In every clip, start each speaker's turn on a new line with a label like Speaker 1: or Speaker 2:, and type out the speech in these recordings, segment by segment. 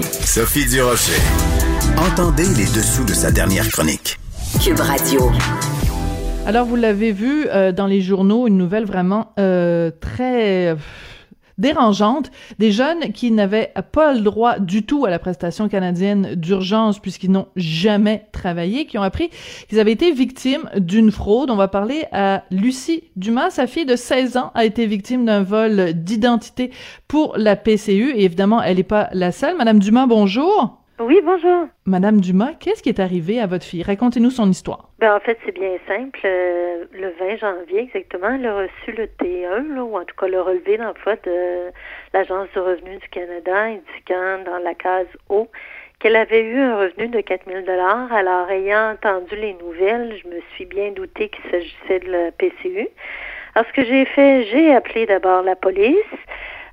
Speaker 1: Sophie Durocher. Entendez les dessous de sa dernière chronique.
Speaker 2: Cube Radio.
Speaker 3: Alors, vous l'avez vu euh, dans les journaux, une nouvelle vraiment euh, très euh, dérangeante. Des jeunes qui n'avaient pas le droit du tout à la prestation canadienne d'urgence puisqu'ils n'ont jamais travaillé, qui ont appris qu'ils avaient été victimes d'une fraude. On va parler à Lucie Dumas. Sa fille de 16 ans a été victime d'un vol d'identité pour la PCU. Et évidemment, elle n'est pas la seule. Madame Dumas, bonjour.
Speaker 4: Oui, bonjour.
Speaker 3: Madame Dumas, qu'est-ce qui est arrivé à votre fille? Racontez-nous son histoire.
Speaker 4: Ben, en fait, c'est bien simple. Euh, le 20 janvier, exactement, elle a reçu le T1, ou en tout cas le relevé d'emploi de l'Agence du revenu du Canada, indiquant dans la case O qu'elle avait eu un revenu de 4 000 Alors, ayant entendu les nouvelles, je me suis bien doutée qu'il s'agissait de la PCU. Alors, ce que j'ai fait, j'ai appelé d'abord la police.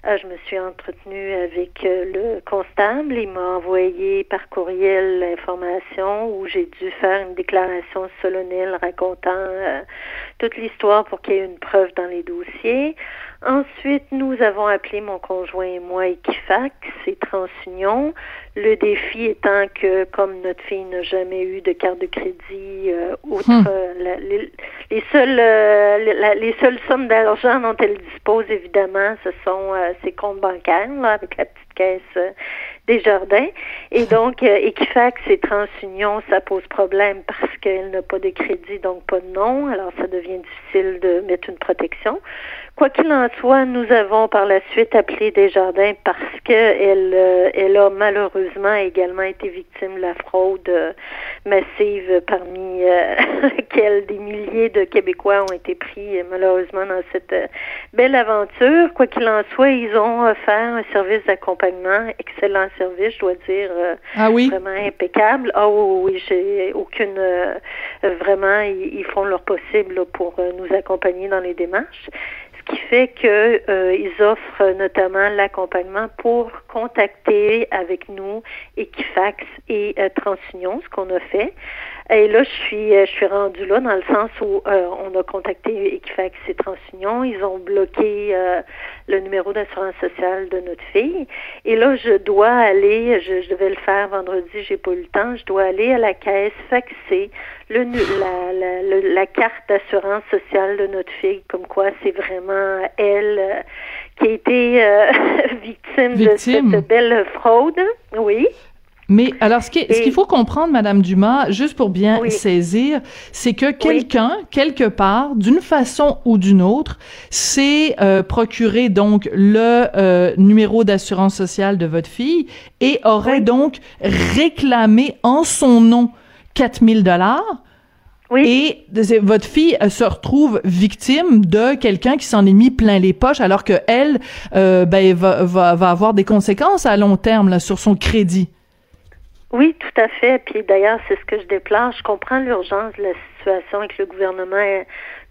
Speaker 4: Euh, je me suis entretenue avec euh, le constable. Il m'a envoyé par courriel l'information où j'ai dû faire une déclaration solennelle racontant euh, toute l'histoire pour qu'il y ait une preuve dans les dossiers. Ensuite, nous avons appelé mon conjoint et moi Equifax et TransUnion. Le défi étant que, comme notre fille n'a jamais eu de carte de crédit, euh, outre hmm. euh, les, les, seules euh, les seules sommes d'argent dont elle dispose, évidemment, ce sont ses comptes bancaires là, avec la petite caisse des jardins. Et donc, Equifax et TransUnion, ça pose problème parce qu'elle n'a pas de crédit, donc pas de nom. Alors, ça devient difficile de mettre une protection. Quoi qu'il en soit, nous avons par la suite appelé Desjardins parce qu'elle euh, elle a malheureusement également été victime de la fraude euh, massive parmi euh, laquelle des milliers de Québécois ont été pris malheureusement dans cette belle aventure. Quoi qu'il en soit, ils ont offert un service d'accompagnement, excellent service, je dois dire,
Speaker 3: ah oui?
Speaker 4: vraiment impeccable. Ah oui, oui, j'ai aucune vraiment, ils, font leur possible pour nous accompagner dans les démarches fait que euh, offrent notamment l'accompagnement pour contacter avec nous Equifax et euh, TransUnion, ce qu'on a fait. Et là, je suis, euh, je suis rendue là dans le sens où euh, on a contacté Equifax et TransUnion. Ils ont bloqué euh, le numéro d'assurance sociale de notre fille. Et là, je dois aller, je, devais le faire vendredi, j'ai pas eu le temps. Je dois aller à la caisse faxer le, la, la, la carte d'assurance sociale de notre fille, comme quoi c'est vraiment elle qui a été victime, victime, de cette belle fraude. Oui.
Speaker 3: Mais alors, ce qu'il faut comprendre, Madame Dumas, juste pour bien saisir, c'est que quelqu'un, quelque part, d'une façon ou d'une autre, s'est euh, procuré donc le euh, numéro d'assurance sociale de votre fille et aurait donc réclamé en son nom 4000 dollars. Oui. Et votre fille se retrouve victime de quelqu'un qui s'en est mis plein les poches, alors que elle, euh, ben, va, va, va, avoir des conséquences à long terme là, sur son crédit.
Speaker 4: Oui, tout à fait. Puis d'ailleurs, c'est ce que je déplore. Je comprends l'urgence de la situation et que le gouvernement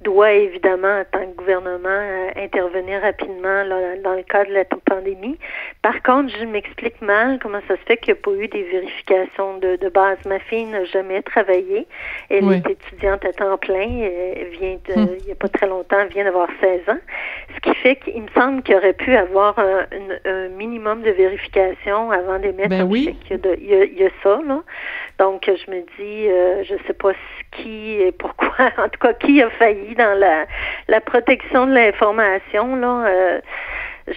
Speaker 4: doit évidemment, en tant que gouvernement, euh, intervenir rapidement là, dans le cas de la pandémie. Par contre, je m'explique mal comment ça se fait qu'il n'y a pas eu des vérifications de, de base. Ma fille n'a jamais travaillé. Elle est étudiante à temps plein. Elle vient de, hum. il n'y a pas très longtemps, elle vient d'avoir 16 ans. Ce qui fait qu'il me semble qu'il aurait pu avoir un, un, minimum de vérification avant d'émettre
Speaker 3: ben oui.
Speaker 4: Il y, a, il, y a, ça, là. Donc, je me dis, euh, je sais pas qui et pourquoi, en tout cas, qui a failli dans la, la protection de l'information, là. Euh,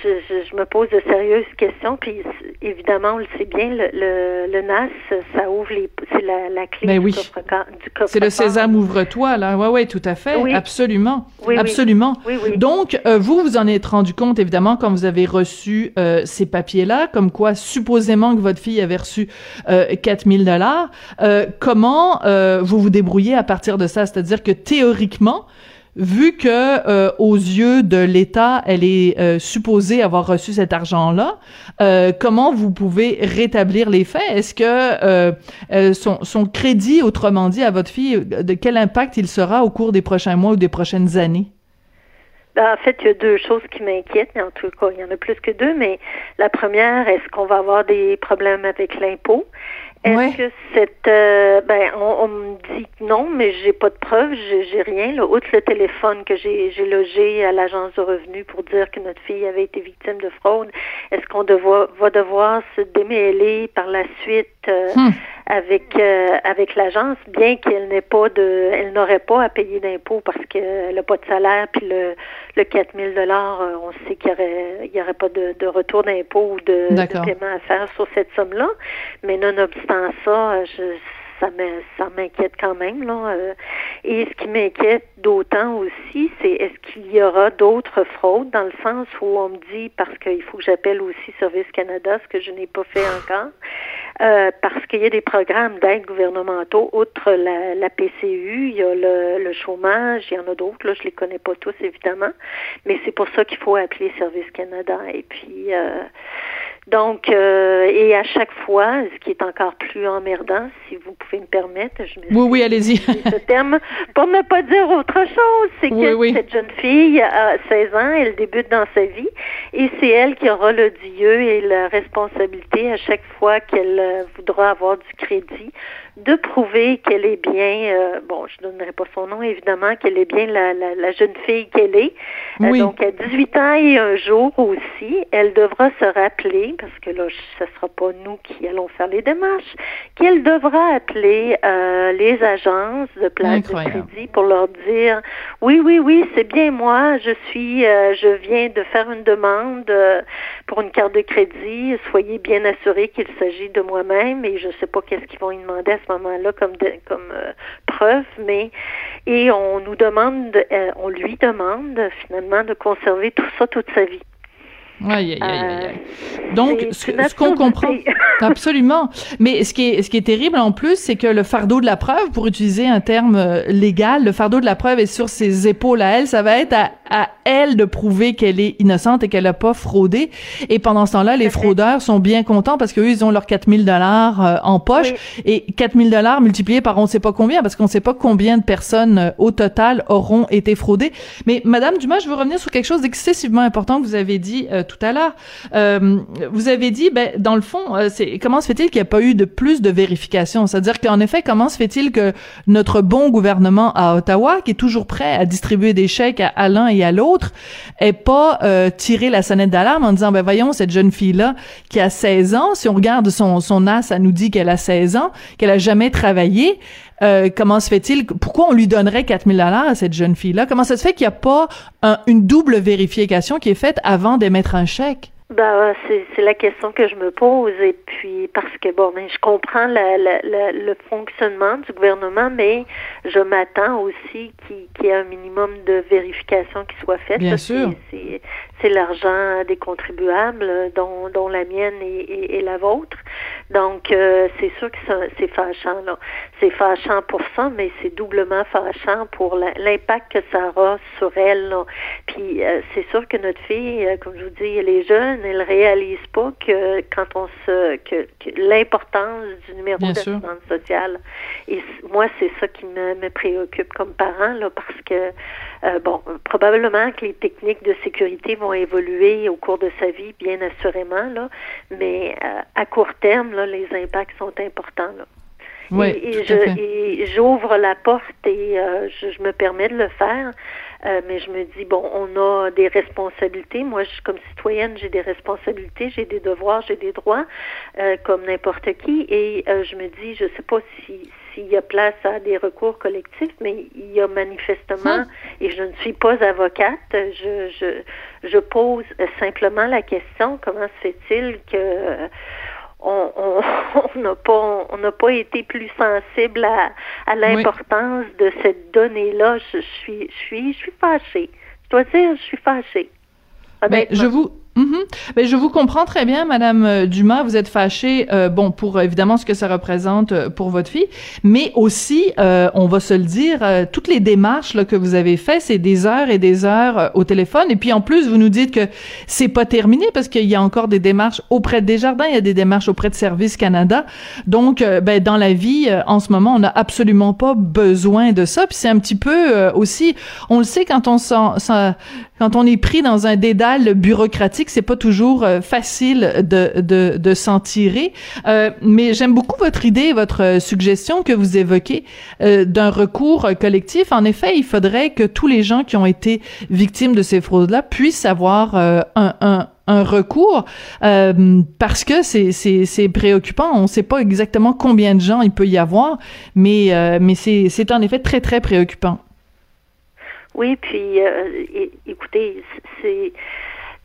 Speaker 4: je, je, me pose de sérieuses questions. Puis évidemment, on le sait bien, le, le, NAS, ça ouvre les, c'est la, la clé
Speaker 3: ben
Speaker 4: du,
Speaker 3: oui.
Speaker 4: coffre,
Speaker 3: C'est le sésame ouvre-toi là. Ouais, ouais, tout à fait, absolument, oui, absolument.
Speaker 4: Oui.
Speaker 3: Donc euh, vous, vous en êtes rendu compte évidemment quand vous avez reçu euh, ces papiers-là, comme quoi supposément que votre fille avait reçu euh, 4000 dollars. Euh, comment euh, vous vous débrouillez à partir de ça? C'est-à-dire que théoriquement vu que euh, aux yeux de l'État, elle est euh, supposée avoir reçu cet argent-là, euh, comment vous pouvez rétablir les faits? Est-ce que son, crédit, autrement dit, à votre fille, de quel impact il sera au cours des prochains mois ou des prochaines années?
Speaker 4: Ben, en fait, il y a deux choses qui m'inquiètent, en tout cas, il y en a plus que deux, mais la première, est-ce qu'on va avoir des problèmes avec l'impôt? Est-ce que cette euh, ben on, me dit non, mais j'ai pas de preuves, j'ai rien. Là, outre le téléphone que j'ai logé à l'agence de revenus pour dire que notre fille avait été victime de fraude, est-ce qu'on va devoir se démêler par la suite euh, hmm. avec euh, avec l'agence, bien qu'elle n'ait pas de, elle n'aurait pas à payer d'impôts parce qu'elle n'a pas de salaire, puis le le 4000 dollars, on sait qu'il y aurait il y aurait pas de, de retour d'impôt ou de, de, paiement à faire sur cette somme-là, mais nonobstant ça, je ça m'inquiète quand même. Là. Euh. Et ce qui m'inquiète d'autant aussi, c'est est-ce qu'il y aura d'autres fraudes dans le sens où on me dit, parce qu'il faut que j'appelle aussi Service Canada, ce que je n'ai pas fait encore, euh, parce qu'il y a des programmes d'aide gouvernementaux, outre la, la, PCU, il y a le, le chômage, il y en a d'autres, là, je les connais pas tous évidemment, mais c'est pour ça qu'il faut appeler Service Canada. Et puis, euh, donc, euh, et à chaque fois, ce qui est encore plus emmerdant, si vous pouvez me permettre, je me
Speaker 3: Oui, oui, allez-y.
Speaker 4: ce terme, pour ne pas dire autre chose, c'est que cette jeune fille a 16 ans, elle débute dans sa vie, et c'est elle qui aura le dieu et la responsabilité à chaque fois qu'elle euh, voudra avoir du crédit de prouver qu'elle est bien, euh, bon, je ne donnerai pas son nom évidemment, qu'elle est bien la, la, la jeune fille qu'elle est. Euh, donc à 18 ans et un jour aussi, elle devra se rappeler, parce que là, ce sera pas nous qui allons faire les démarches, qu'elle devra appeler euh, les agences de place de crédit pour leur dire, oui, oui, oui, c'est bien moi, je suis, je viens de faire une demande pour une carte de crédit, soyez bien assurés qu'il s'agit de moi-même et je sais pas qu'est-ce qu'ils vont y demander ce moment-là comme comme euh, preuve, mais et on nous demande, euh, on lui demande finalement de conserver tout ça toute sa vie.
Speaker 3: Aïe, aïe, aïe, euh, Donc, ce, qu'on comprend, absolument. Mais ce qui est, ce qui est terrible en plus, c'est que le fardeau de la preuve, pour utiliser un terme légal, le fardeau de la preuve est sur ses épaules à elle. Ça va être à, à elle de prouver qu'elle est innocente et qu'elle n'a pas fraudé. Et pendant ce temps-là, les fraudeurs sont bien contents parce qu'eux, ils ont leurs 4000 dollars euh, en poche. Et 4000 dollars multipliés par on ne sait pas combien, parce qu'on ne sait pas combien de personnes au total auront été fraudées. Mais Madame Dumas, je veux revenir sur quelque chose d'excessivement important que vous avez dit tout à l'heure. Euh, vous avez dit, ben, dans le fond, euh, c'est comment se fait-il qu'il n'y a pas eu de plus de vérifications C'est-à-dire qu'en effet, comment se fait-il que notre bon gouvernement à Ottawa, qui est toujours prêt à distribuer des chèques à, l'un et à l'autre, ait pas euh, tiré la sonnette d'alarme en disant, ben voyons, cette jeune fille-là qui a 16 ans, si on regarde son, son as, ça nous dit qu'elle a 16 ans, qu'elle a jamais travaillé, euh, comment se fait-il Pourquoi on lui donnerait 4000 dollars à cette jeune fille-là? Comment ça se fait qu'il n'y a pas une double vérification qui est faite avant d'émettre un chèque?
Speaker 4: Ben, c'est la question que je me pose et puis parce que bon, mais je comprends la, le fonctionnement du gouvernement, mais je m'attends aussi qu'il y ait un minimum de vérification qui soit faite.
Speaker 3: Bien sûr
Speaker 4: c'est l'argent des contribuables, dont, dont la mienne et, et, la vôtre. Donc, euh, c'est sûr que c'est fâchant, là. C'est fâchant pour ça, mais c'est doublement fâchant pour l'impact que ça aura sur elle, là. Puis, euh, c'est sûr que notre fille, euh, comme je vous dis, elle est jeune, elle réalise pas que quand on se, que, l'importance du numéro d'assurance sociale. Et moi, c'est ça qui me, me préoccupe comme parent, là, parce que, bon, probablement que les techniques de sécurité vont évoluer au cours de sa vie, bien assurément, là, mais euh, à court terme, là, les impacts sont importants. Là.
Speaker 3: Oui,
Speaker 4: et, j'ouvre la porte et euh, je, me permets de le faire, euh, mais je me dis bon, on a des responsabilités. Moi, je, comme citoyenne, j'ai des responsabilités, j'ai des devoirs, j'ai des droits, comme n'importe qui, et je me dis, je sais pas si s'il y a place à des recours collectifs, mais il y a manifestement, et je ne suis pas avocate, je, je, je pose simplement la question, comment se fait-il que on n'a pas on n'a pas été plus sensible à, à l'importance de cette donnée-là. Je, suis je suis je suis fâchée. Je dois dire, je suis fâchée.
Speaker 3: Ben, je vous Mm Mais je vous comprends très bien, Madame euh, Dumas. Vous êtes fâchée, euh, bon, pour euh, évidemment ce que ça représente euh, pour votre fille, mais aussi, on va se le dire, toutes les démarches là, que vous avez faites, c'est des heures et des heures au téléphone. Et puis en plus, vous nous dites que c'est pas terminé parce qu'il y a encore des démarches auprès de Desjardins, il y a des démarches auprès de Service Canada. Donc, ben, dans la vie, en ce moment, on n'a absolument pas besoin de ça. Puis c'est un petit peu aussi, on le sait quand on quand on est pris dans un dédale bureaucratique que c'est pas toujours facile de, de, de s'en tirer. mais j'aime beaucoup votre idée, votre suggestion que vous évoquez d'un recours collectif. En effet, il faudrait que tous les gens qui ont été victimes de ces fraudes-là puissent avoir un, un un recours euh, parce que c'est c'est préoccupant. On ne sait pas exactement combien de gens il peut y avoir, mais euh, mais c'est c'est en effet très très préoccupant.
Speaker 4: Oui, puis euh, écoutez, c'est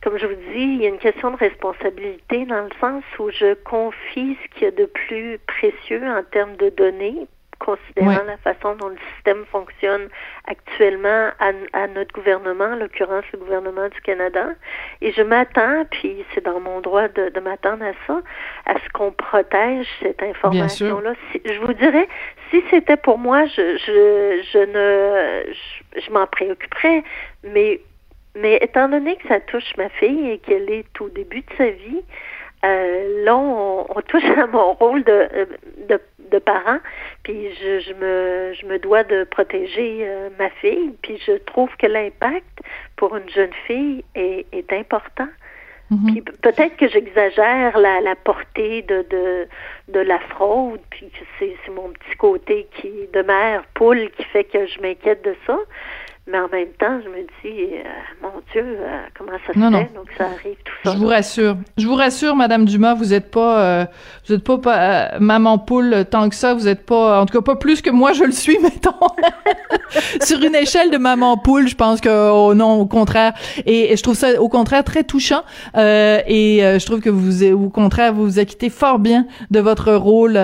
Speaker 4: comme je vous dis, il y a une question de responsabilité dans le sens où je confie ce qu'il y a de plus précieux en termes de données considérant la façon dont le système fonctionne actuellement à, notre gouvernement, en l'occurrence le gouvernement du Canada. Et je m'attends, puis c'est dans mon droit de, de m'attendre à ça, à ce qu'on protège cette information-là. je vous dirais, si c'était pour moi, je, je, je ne, je, m'en préoccuperais, mais mais étant donné que ça touche ma fille et qu'elle est au début de sa vie, euh, là, on, on, touche à mon rôle de, de de parents, puis je, je, me, je me dois de protéger euh, ma fille, puis je trouve que l'impact pour une jeune fille est, est important. Mhm. Puis peut-être que j'exagère la, la portée de, de, de la fraude, puis c'est, c'est mon petit côté qui de mère poule qui fait que je m'inquiète de ça. Mais en même temps, je me dis, euh, mon Dieu, euh, comment ça se fait? Donc ça arrive tout ça.
Speaker 3: Je vous rassure. Je vous rassure, Madame Dumas, vous êtes pas, euh, vous êtes pas, maman poule tant que ça. Vous êtes pas, en tout cas pas plus que moi je le suis, mettons. Sur une échelle de maman poule, je pense que oh, non, au contraire. Et, je trouve ça au contraire très touchant. et je trouve que vous, au contraire, vous vous acquittez fort bien de votre rôle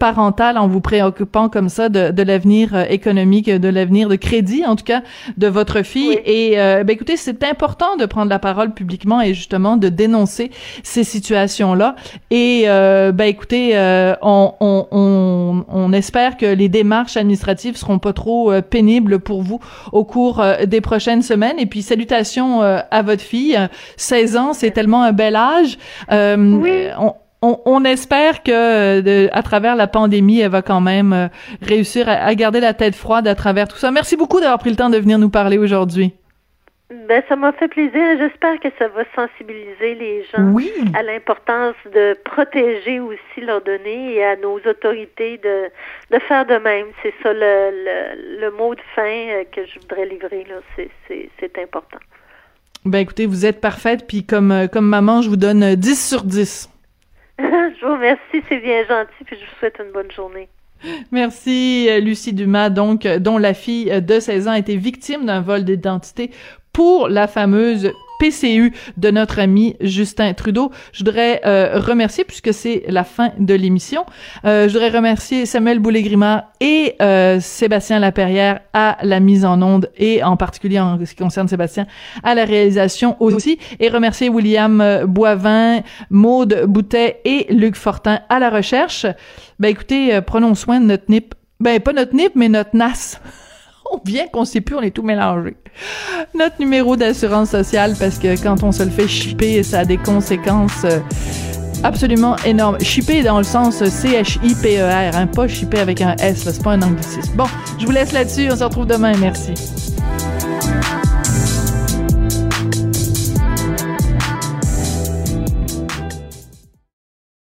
Speaker 3: parental en vous préoccupant comme ça de, de l'avenir économique, de l'avenir de crédit, en tout cas de votre fille. Et euh, ben écoutez, c'est important de prendre la parole publiquement et justement de dénoncer ces situations-là. Et euh, ben écoutez, euh, on, on, on, on, espère que les démarches administratives seront pas trop euh, pénibles pour vous au cours des prochaines semaines. Et puis salutations à votre fille, 16 ans, c'est tellement un bel âge.
Speaker 4: oui.
Speaker 3: On, on, espère que à travers la pandémie, elle va quand même euh, réussir à, garder la tête froide à travers tout ça. Merci beaucoup d'avoir pris le temps de venir nous parler aujourd'hui.
Speaker 4: Ben, ça m'a fait plaisir. J'espère que ça va sensibiliser les gens à l'importance de protéger aussi leurs données et à nos autorités de, de faire de même. C'est ça le, le, mot de fin euh, que je voudrais livrer. Là. C'est, important.
Speaker 3: Ben écoutez, vous êtes parfaite, puis comme, euh, comme maman, je vous donne 10 sur 10.
Speaker 4: Je vous remercie, c'est bien gentil, puis je vous souhaite une bonne journée.
Speaker 3: Merci, euh, Lucie Dumas, donc, euh, dont la fille de 16 ans a été victime d'un vol d'identité pour la fameuse PCU de notre ami Justin Trudeau. Je voudrais euh, remercier, puisque c'est la fin de l'émission, euh, je voudrais remercier Samuel Boulay-Grimard et euh, Sébastien Laperrière à la mise en onde et en particulier en ce qui concerne Sébastien à la réalisation aussi et remercier William euh, Boivin, Maude Boutet et Luc Fortin à la recherche. Ben écoutez, euh, prenons soin de notre NIP. Ben pas notre NIP, mais notre NAS. on vient qu'on sait plus, on est tout mélangé. Notre numéro d'assurance sociale, parce que quand on se le fait chipper, ça a des conséquences euh, absolument énormes. Chipper dans le sens C-H-I-P-E-R, hein, pas chipper avec un S, c'est pas un anglicisme. Bon, je vous laisse là-dessus, on se retrouve demain, merci.